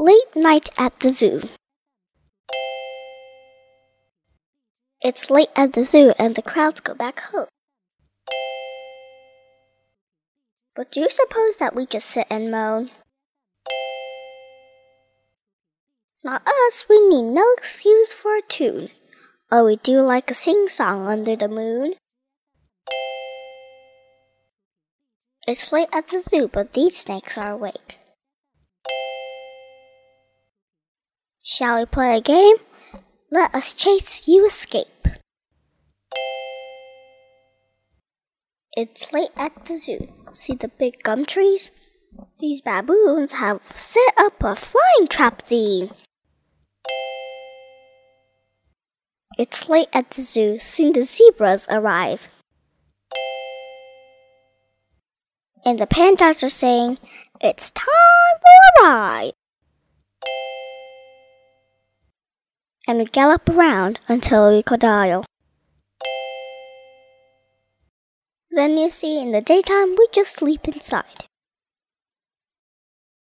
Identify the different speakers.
Speaker 1: Late night at the zoo. It's late at the zoo and the crowds go back home. But do you suppose that we just sit and moan? Not us, we need no excuse for a tune. Oh, we do like a sing song under the moon. It's late at the zoo, but these snakes are awake. Shall we play a game? Let us chase you escape. It's late at the zoo. See the big gum trees? These baboons have set up a flying trapeze. It's late at the zoo. Soon the zebras arrive. And the pandas are saying, It's time for a ride. And we gallop around until we dial. Then you see, in the daytime, we just sleep inside.